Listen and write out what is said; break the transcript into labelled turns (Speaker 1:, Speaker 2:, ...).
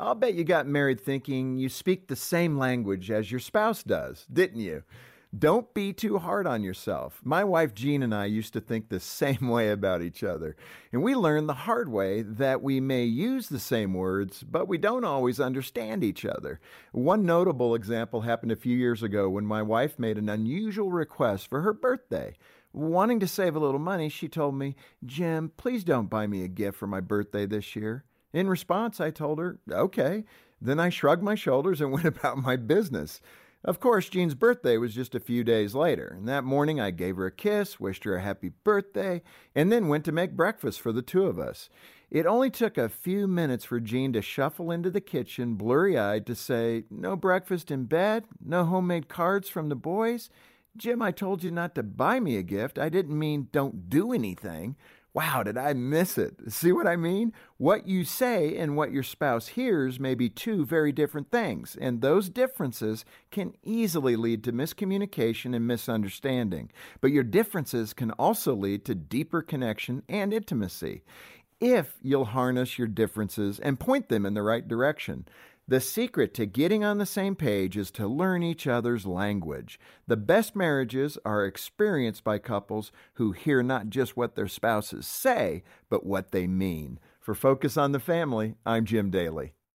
Speaker 1: I'll bet you got married thinking you speak the same language as your spouse does, didn't you? Don't be too hard on yourself. My wife Jean and I used to think the same way about each other. And we learned the hard way that we may use the same words, but we don't always understand each other. One notable example happened a few years ago when my wife made an unusual request for her birthday. Wanting to save a little money, she told me, Jim, please don't buy me a gift for my birthday this year. In response, I told her, okay. Then I shrugged my shoulders and went about my business. Of course, Jean's birthday was just a few days later, and that morning I gave her a kiss, wished her a happy birthday, and then went to make breakfast for the two of us. It only took a few minutes for Jean to shuffle into the kitchen, blurry eyed, to say, No breakfast in bed? No homemade cards from the boys? Jim, I told you not to buy me a gift. I didn't mean don't do anything. Wow, did I miss it? See what I mean? What you say and what your spouse hears may be two very different things, and those differences can easily lead to miscommunication and misunderstanding. But your differences can also lead to deeper connection and intimacy if you'll harness your differences and point them in the right direction. The secret to getting on the same page is to learn each other's language. The best marriages are experienced by couples who hear not just what their spouses say, but what they mean. For Focus on the Family, I'm Jim Daly.